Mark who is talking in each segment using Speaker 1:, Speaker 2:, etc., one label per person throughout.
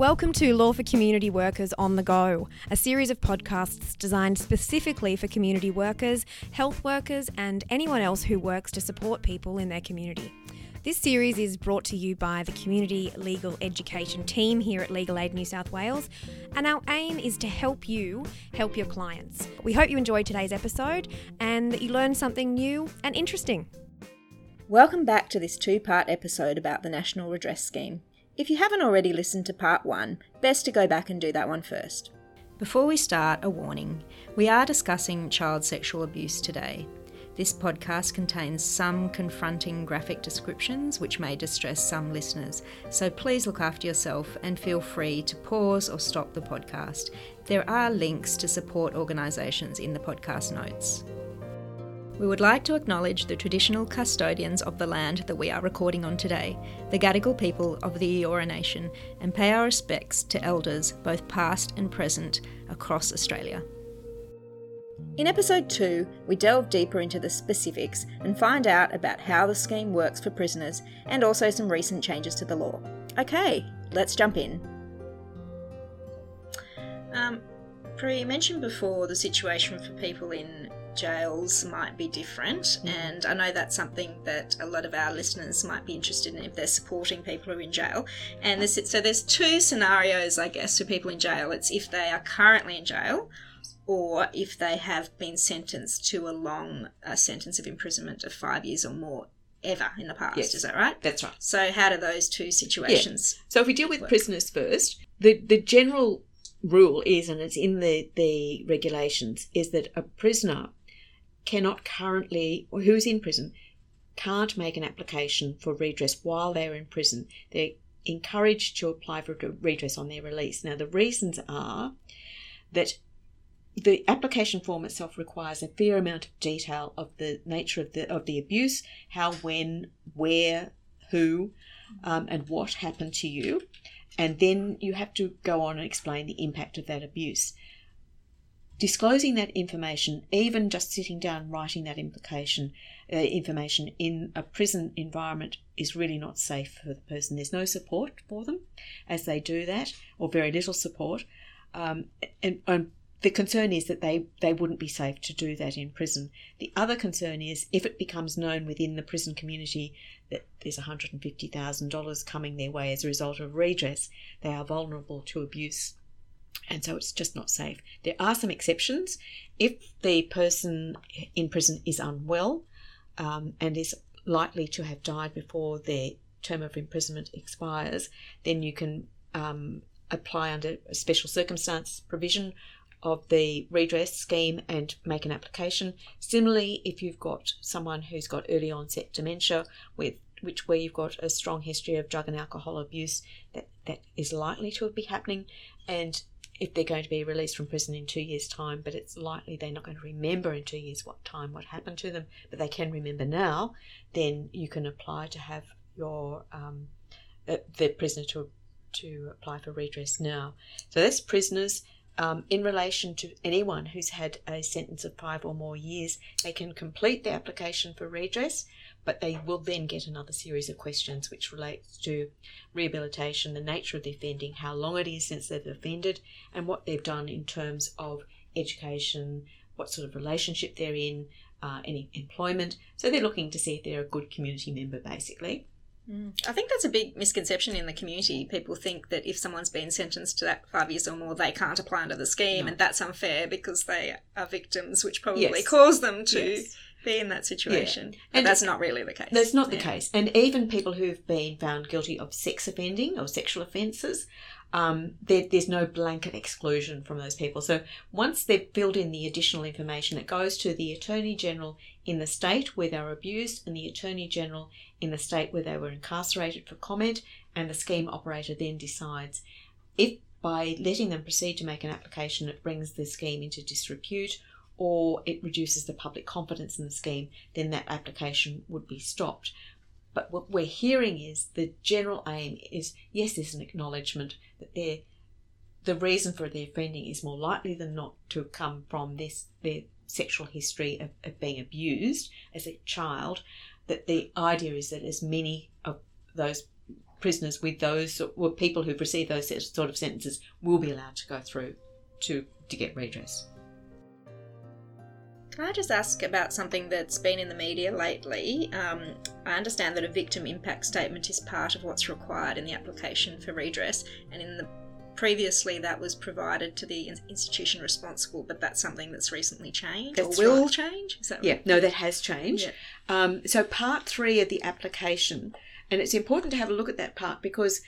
Speaker 1: Welcome to Law for Community Workers on the Go, a series of podcasts designed specifically for community workers, health workers, and anyone else who works to support people in their community. This series is brought to you by the Community Legal Education team here at Legal Aid New South Wales, and our aim is to help you help your clients. We hope you enjoyed today's episode and that you learned something new and interesting.
Speaker 2: Welcome back to this two part episode about the National Redress Scheme. If you haven't already listened to part one, best to go back and do that one first. Before we start, a warning. We are discussing child sexual abuse today. This podcast contains some confronting graphic descriptions which may distress some listeners, so please look after yourself and feel free to pause or stop the podcast. There are links to support organisations in the podcast notes. We would like to acknowledge the traditional custodians of the land that we are recording on today, the Gadigal people of the Eora Nation, and pay our respects to elders, both past and present, across Australia. In episode 2, we delve deeper into the specifics and find out about how the scheme works for prisoners and also some recent changes to the law. Okay, let's jump in. Um, Prue, mentioned before the situation for people in jails might be different, and I know that's something that a lot of our listeners might be interested in if they're supporting people who are in jail. And this, so there's two scenarios, I guess, for people in jail. It's if they are currently in jail, or if they have been sentenced to a long uh, sentence of imprisonment of five years or more ever in the past.
Speaker 3: Yes.
Speaker 2: Is that right?
Speaker 3: That's right.
Speaker 2: So how do those two situations?
Speaker 3: So if we deal with
Speaker 2: Work.
Speaker 3: prisoners first, the the general rule is, and it's in the the regulations, is that a prisoner cannot currently, or who's in prison, can't make an application for redress while they're in prison. They're encouraged to apply for redress on their release. Now the reasons are that the application form itself requires a fair amount of detail of the nature of the of the abuse, how, when, where, who, um, and what happened to you, and then you have to go on and explain the impact of that abuse. Disclosing that information, even just sitting down writing that implication uh, information in a prison environment, is really not safe for the person. There's no support for them as they do that, or very little support. Um, and, and the concern is that they, they wouldn't be safe to do that in prison. The other concern is if it becomes known within the prison community that there's $150,000 coming their way as a result of redress, they are vulnerable to abuse. And so it's just not safe. There are some exceptions. If the person in prison is unwell um, and is likely to have died before their term of imprisonment expires, then you can um, apply under a special circumstance provision of the redress scheme and make an application. Similarly, if you've got someone who's got early onset dementia with which where you've got a strong history of drug and alcohol abuse, that, that is likely to be happening. And if they're going to be released from prison in two years' time, but it's likely they're not going to remember in two years what time what happened to them, but they can remember now, then you can apply to have your um, uh, the prisoner to to apply for redress now. So that's prisoners. Um, in relation to anyone who's had a sentence of five or more years, they can complete the application for redress, but they will then get another series of questions which relates to rehabilitation, the nature of the offending, how long it is since they've offended, and what they've done in terms of education, what sort of relationship they're in, uh, any employment. So they're looking to see if they're a good community member, basically.
Speaker 2: I think that's a big misconception in the community. People think that if someone's been sentenced to that five years or more, they can't apply under the scheme,
Speaker 3: No.
Speaker 2: and that's unfair because they are victims, which probably
Speaker 3: Yes.
Speaker 2: caused them to
Speaker 3: Yes.
Speaker 2: Be in that situation. But
Speaker 3: And-
Speaker 2: that's not really the case.
Speaker 3: That's not the case. And even people who've been found guilty of sex offending or sexual offences, um, there, there's no blanket exclusion from those people. So once they've filled in the additional information, it goes to the Attorney General in the state where they were abused and the Attorney General in the state where they were incarcerated for comment, and the scheme operator then decides if by letting them proceed to make an application it brings the scheme into disrepute or it reduces the public confidence in the scheme, then that application would be stopped. But what we're hearing is the general aim is yes, there's an acknowledgement that the reason for the offending is more likely than not to come from this their sexual history of, of being abused as a child. That the idea is that as many of those prisoners with those or people who've received those sort of sentences will be allowed to go through to to get redress.
Speaker 2: Can I just ask about something that's been in the media lately? Um, I understand that a victim impact statement is part of what's required in the application for redress, and in the previously that was provided to the institution responsible, but that's something that's recently changed
Speaker 3: That's
Speaker 2: or will
Speaker 3: right.
Speaker 2: change. Is that
Speaker 3: Yeah,
Speaker 2: right?
Speaker 3: no, that has changed.
Speaker 2: Yeah.
Speaker 3: Um, so part three of the application, and it's important to have a look at that part because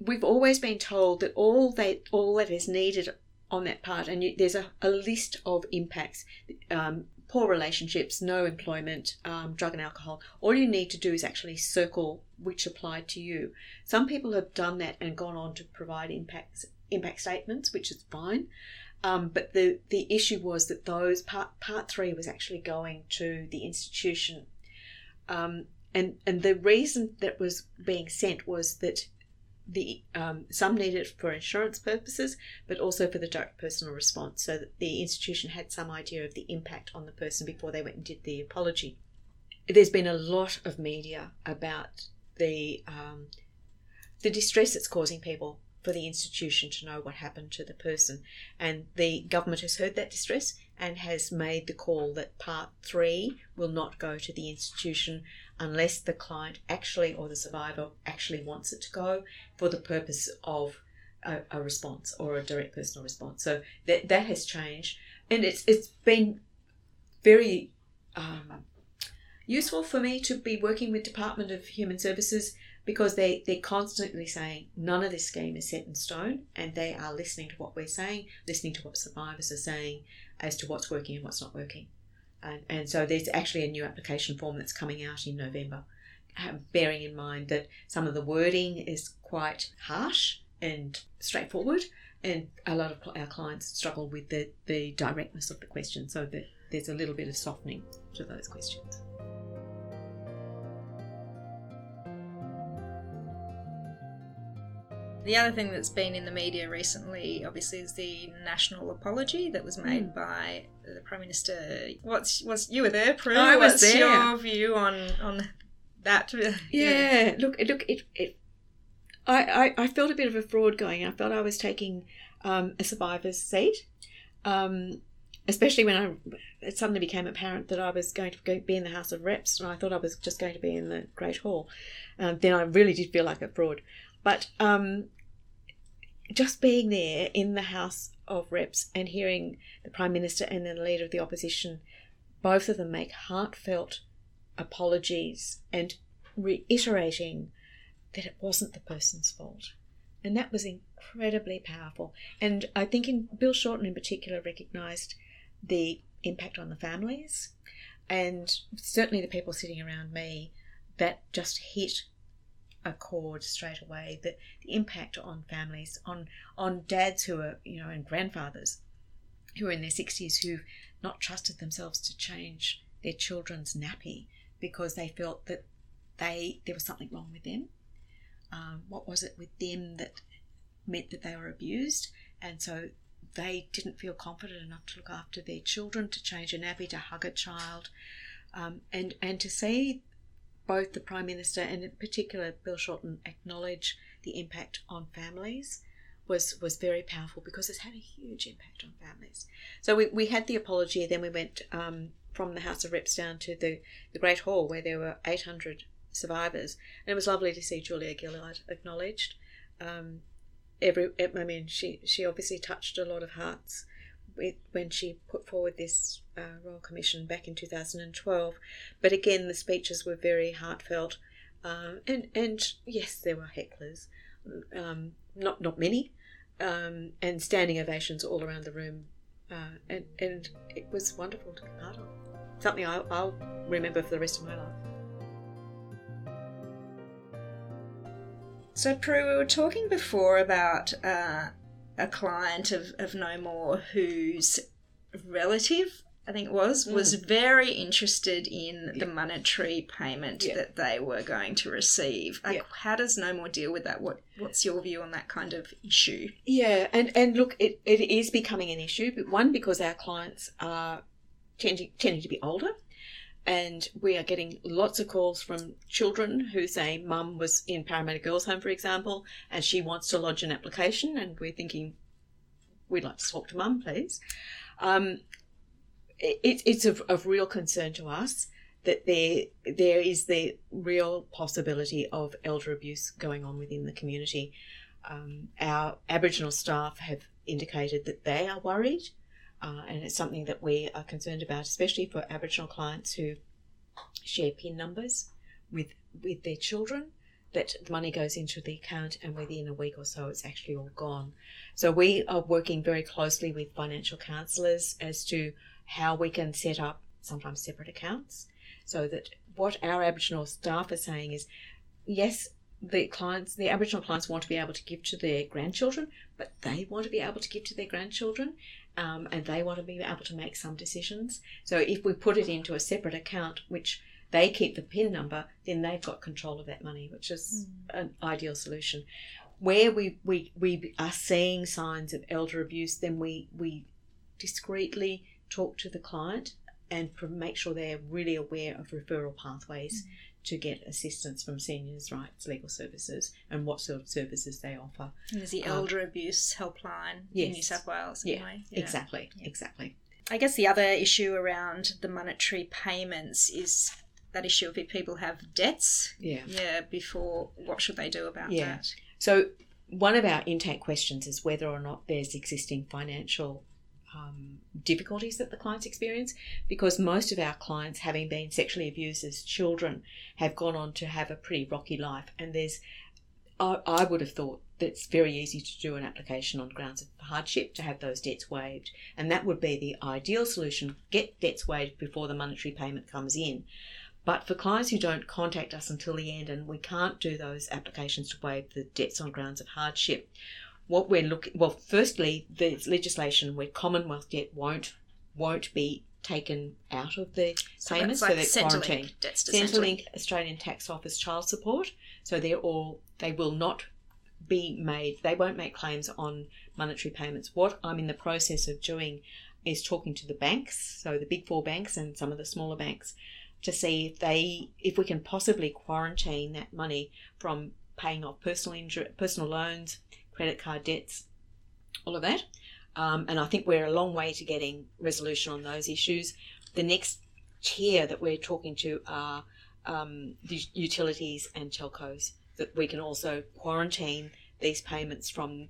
Speaker 3: we've always been told that all that all that is needed on that part, and you, there's a, a list of impacts. Um, Poor relationships, no employment, um, drug and alcohol. All you need to do is actually circle which applied to you. Some people have done that and gone on to provide impacts, impact statements, which is fine. Um, but the, the issue was that those part part three was actually going to the institution, um, and and the reason that was being sent was that the um, some needed for insurance purposes, but also for the direct personal response, so that the institution had some idea of the impact on the person before they went and did the apology. There's been a lot of media about the um, the distress it's causing people for the institution to know what happened to the person. And the government has heard that distress and has made the call that part three will not go to the institution unless the client actually or the survivor actually wants it to go for the purpose of a, a response or a direct personal response. So that that has changed, and it's it's been very um, useful for me to be working with Department of Human Services because they, they're constantly saying none of this scheme is set in stone and they are listening to what we're saying, listening to what survivors are saying as to what's working and what's not working. And, and so there's actually a new application form that's coming out in November, um, bearing in mind that some of the wording is quite harsh and straightforward, and a lot of our clients struggle with the, the directness of the question, so that there's a little bit of softening to those questions.
Speaker 2: The other thing that's been in the media recently, obviously, is the national apology that was made
Speaker 3: Mm.
Speaker 2: by the Prime Minister. What's was you were there, Prue?
Speaker 3: I was
Speaker 2: What's
Speaker 3: there.
Speaker 2: your view on on that?
Speaker 3: Yeah, look, look, it, it I, I, I felt a bit of a fraud going. I felt I was taking um, a survivor's seat, um, especially when I it suddenly became apparent that I was going to go, be in the House of Reps, and I thought I was just going to be in the Great Hall. Um, then I really did feel like a fraud. But um, just being there in the House of Reps and hearing the Prime Minister and then the Leader of the Opposition, both of them make heartfelt apologies and reiterating that it wasn't the person's fault. And that was incredibly powerful. And I think in Bill Shorten in particular recognised the impact on the families and certainly the people sitting around me that just hit a chord straight away that the impact on families on on dads who are you know and grandfathers who are in their 60s who've not trusted themselves to change their children's nappy because they felt that they there was something wrong with them. Um, what was it with them that meant that they were abused? And so they didn't feel confident enough to look after their children to change a nappy to hug a child. Um, and and to see both the Prime Minister and in particular Bill Shorten acknowledge the impact on families was was very powerful because it's had a huge impact on families. So we, we had the apology, then we went um, from the House of Reps down to the, the Great Hall where there were 800 survivors. And it was lovely to see Julia Gillard acknowledged. Um, every, I mean, she, she obviously touched a lot of hearts with, when she put forward this uh, Royal Commission back in 2012. But again, the speeches were very heartfelt. Um, and, and yes, there were hecklers, um, not, not many, um, and standing ovations all around the room. Uh, and, and it was wonderful to be part of. Something I'll, I'll remember for the rest of my life.
Speaker 2: So, Prue, we were talking before about uh, a client of, of knowmore whose relative, I think it was, was mm. very interested in the monetary payment
Speaker 3: Yeah.
Speaker 2: that they were going to receive. Like,
Speaker 3: Yeah.
Speaker 2: How does knowmore deal with that? What What's your view on that kind of issue?
Speaker 3: Yeah, and, and look, it, it is becoming an issue. But one, because our clients are tending, tending to be older, and we are getting lots of calls from children who say mum was in Parramatta Girls Home, for example, and she wants to lodge an application, and we're thinking we'd like to talk to mum, please. Um, it, it's of, of real concern to us that there there is the real possibility of elder abuse going on within the community. Um, our Aboriginal staff have indicated that they are worried uh, and it's something that we are concerned about, especially for Aboriginal clients who share PIN numbers with with their children. That the money goes into the account, and within a week or so, it's actually all gone. So we are working very closely with financial counsellors as to how we can set up sometimes separate accounts, so that what our Aboriginal staff are saying is, yes, the clients, the Aboriginal clients want to be able to give to their grandchildren, but they want to be able to give to their grandchildren um, and they want to be able to make some decisions. So if we put it into a separate account, which they keep the PIN number, then they've got control of that money, which is mm. an ideal solution. Where we, we, we are seeing signs of elder abuse, then we, we discreetly talk to the client and make sure they're really aware of referral pathways mm to get assistance from seniors' rights legal services and what sort of services they offer.
Speaker 2: And there's the um, elder um, abuse helpline yes. in New South Wales.
Speaker 3: Anyway. Yeah, yeah. exactly, yeah. exactly.
Speaker 2: I guess the other issue around the monetary payments is that issue of if people have debts.
Speaker 3: Yeah.
Speaker 2: Yeah. Before, what should they do about yeah. that?
Speaker 3: So one of our intake questions is whether or not there's existing financial um, difficulties that the clients experience because most of our clients, having been sexually abused as children, have gone on to have a pretty rocky life. And there's, I, I would have thought that it's very easy to do an application on grounds of hardship to have those debts waived. And that would be the ideal solution get debts waived before the monetary payment comes in. But for clients who don't contact us until the end and we can't do those applications to waive the debts on grounds of hardship, what we're looking well firstly there's legislation where commonwealth debt won't won't be taken out of the so payments
Speaker 2: like
Speaker 3: so they're quarantined
Speaker 2: Centrelink
Speaker 3: australian tax office child support. So they're all they will not be made they won't make claims on monetary payments. What i'm in the process of doing is talking to the banks so the big four banks and some of the smaller banks to see if they if we can possibly quarantine that money from paying off personal injury, personal loans credit card debts, all of that. Um, and I think we're a long way to getting resolution on those issues. The next tier that we're talking to are um, the utilities and telcos that we can also quarantine these payments from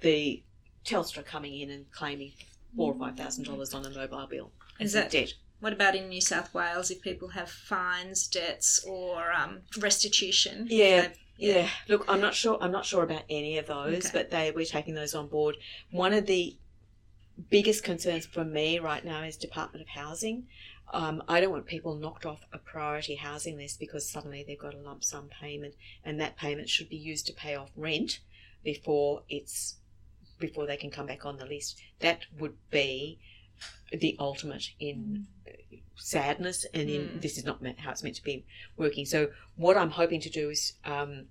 Speaker 3: the Telstra coming in and claiming four or five thousand dollars on a mobile bill
Speaker 2: as that debt. What about in New South Wales if people have fines, debts, or um, restitution?
Speaker 3: Yeah, yeah. Look, I'm not sure. I'm not sure about any of those, okay. but they we're taking those on board. One of the biggest concerns for me right now is Department of Housing. Um, I don't want people knocked off a priority housing list because suddenly they've got a lump sum payment, and that payment should be used to pay off rent before it's before they can come back on the list. That would be the ultimate in mm. Sadness and in mm. this is not how it's meant to be working. So what I'm hoping to do is um,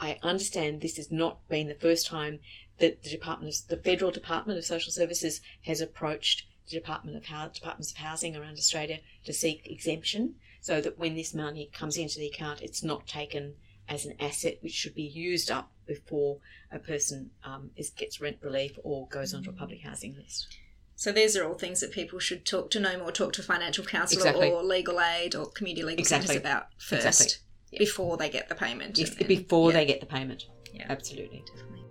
Speaker 3: I understand this has not been the first time that the Department of the Federal Department of Social Services has approached the Department of House, Departments of Housing around Australia to seek exemption, so that when this money comes into the account, it's not taken as an asset which should be used up before a person um, is, gets rent relief or goes onto a public housing list.
Speaker 2: So these are all things that people should talk to knowmore, talk to financial counsellor exactly. or legal aid or community legal exactly. centres about first exactly. yep. before they get the payment.
Speaker 3: Yes, before they get the payment. Yeah. Absolutely.
Speaker 2: Definitely.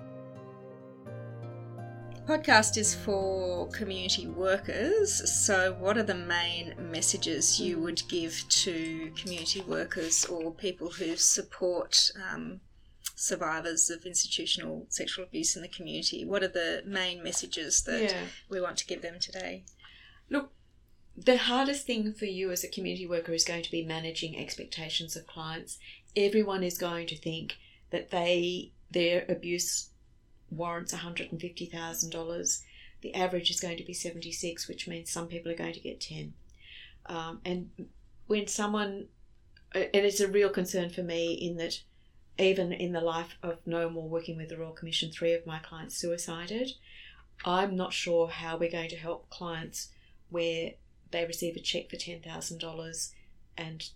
Speaker 2: Podcast is for community workers. So, what are the main messages you would give to community workers or people who support um, survivors of institutional sexual abuse in the community? What are the main messages that yeah. we want to give them today?
Speaker 3: Look, the hardest thing for you as a community worker is going to be managing expectations of clients. Everyone is going to think that they their abuse warrants $150,000. The average is going to be 76, which means some people are going to get 10. Um, and when someone, and it's a real concern for me in that even in the life of knowmore working with the Royal Commission, three of my clients suicided. I'm not sure how we're going to help clients where they receive a cheque for $10,000 and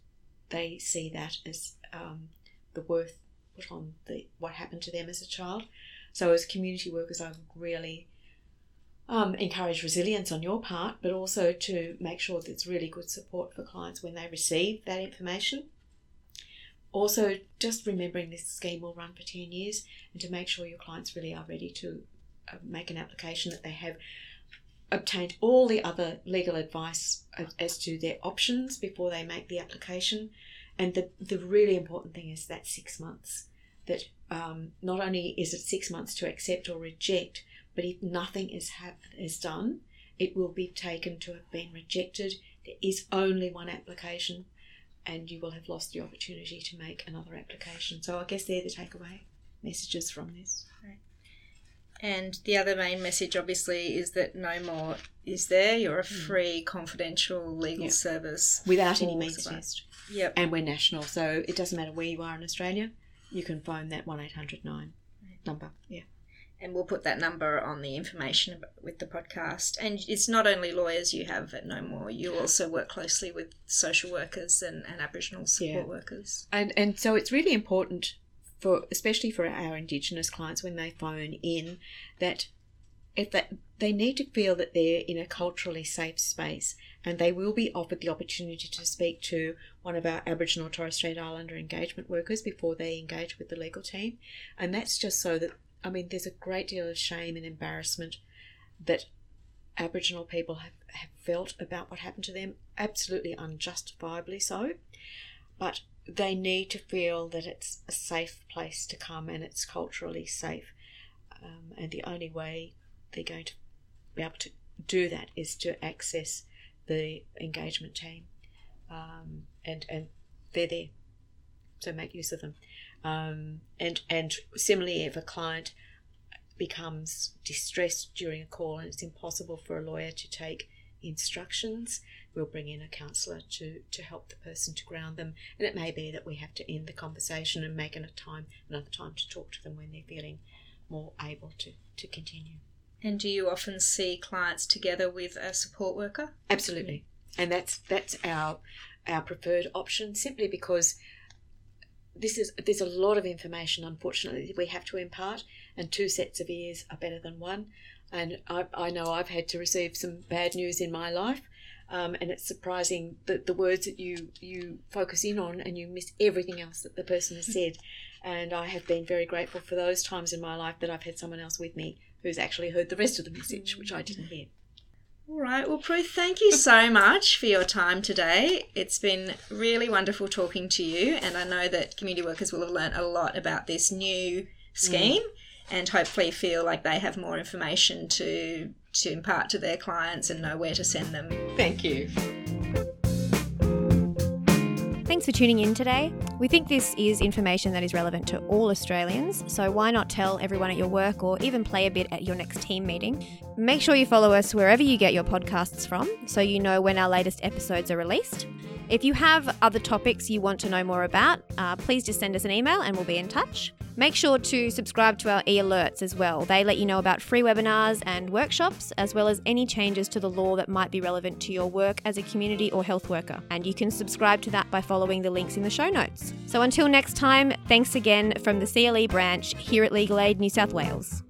Speaker 3: they see that as um, the worth put on the what happened to them as a child. So, as community workers, I really um, encourage resilience on your part, but also to make sure that it's really good support for clients when they receive that information. Also, just remembering this scheme will run for 10 years and to make sure your clients really are ready to uh, make an application, that they have obtained all the other legal advice as to their options before they make the application. And the, the really important thing is that six months. That um, not only is it six months to accept or reject, but if nothing is, ha- is done, it will be taken to have been rejected. There is only one application, and you will have lost the opportunity to make another application. So I guess they're the takeaway messages from this.
Speaker 2: Right. And the other main message, obviously, is that knowmore is there. You're a hmm. free, confidential legal yep. service
Speaker 3: without any means test.
Speaker 2: Yep.
Speaker 3: And we're national, so it doesn't matter where you are in Australia. You can phone that one eight hundred nine number. Yeah.
Speaker 2: And we'll put that number on the information with the podcast. And it's not only lawyers you have at knowmore, you also work closely with social workers and, and Aboriginal support yeah. workers.
Speaker 3: And, and so it's really important for especially for our indigenous clients when they phone in that if they, they need to feel that they're in a culturally safe space and they will be offered the opportunity to speak to one of our Aboriginal Torres Strait Islander engagement workers before they engage with the legal team. And that's just so that, I mean, there's a great deal of shame and embarrassment that Aboriginal people have, have felt about what happened to them, absolutely unjustifiably so. But they need to feel that it's a safe place to come and it's culturally safe. Um, and the only way they're going to be able to do that is to access the engagement team. Um, and, and they're there. So make use of them. Um, and, and similarly, if a client becomes distressed during a call and it's impossible for a lawyer to take instructions, we'll bring in a counsellor to, to help the person to ground them. And it may be that we have to end the conversation and make a time another time to talk to them when they're feeling more able to, to continue.
Speaker 2: And do you often see clients together with a support worker?
Speaker 3: Absolutely. And that's that's our our preferred option simply because this is there's a lot of information unfortunately we have to impart and two sets of ears are better than one and I, I know I've had to receive some bad news in my life um, and it's surprising that the words that you you focus in on and you miss everything else that the person has said. And I have been very grateful for those times in my life that I've had someone else with me who's actually heard the rest of the message, which I didn't hear.
Speaker 2: All right. Well, Prue, thank you so much for your time today. It's been really wonderful talking to you, and I know that community workers will have learned a lot about this new scheme. Mm and hopefully feel like they have more information to to impart to their clients and know where to send them.
Speaker 3: Thank you.
Speaker 1: Thanks for tuning in today. We think this is information that is relevant to all Australians, so why not tell everyone at your work or even play a bit at your next team meeting? Make sure you follow us wherever you get your podcasts from so you know when our latest episodes are released. If you have other topics you want to know more about, uh, please just send us an email and we'll be in touch. Make sure to subscribe to our e alerts as well. They let you know about free webinars and workshops, as well as any changes to the law that might be relevant to your work as a community or health worker. And you can subscribe to that by following the links in the show notes. So until next time, thanks again from the CLE branch here at Legal Aid New South Wales.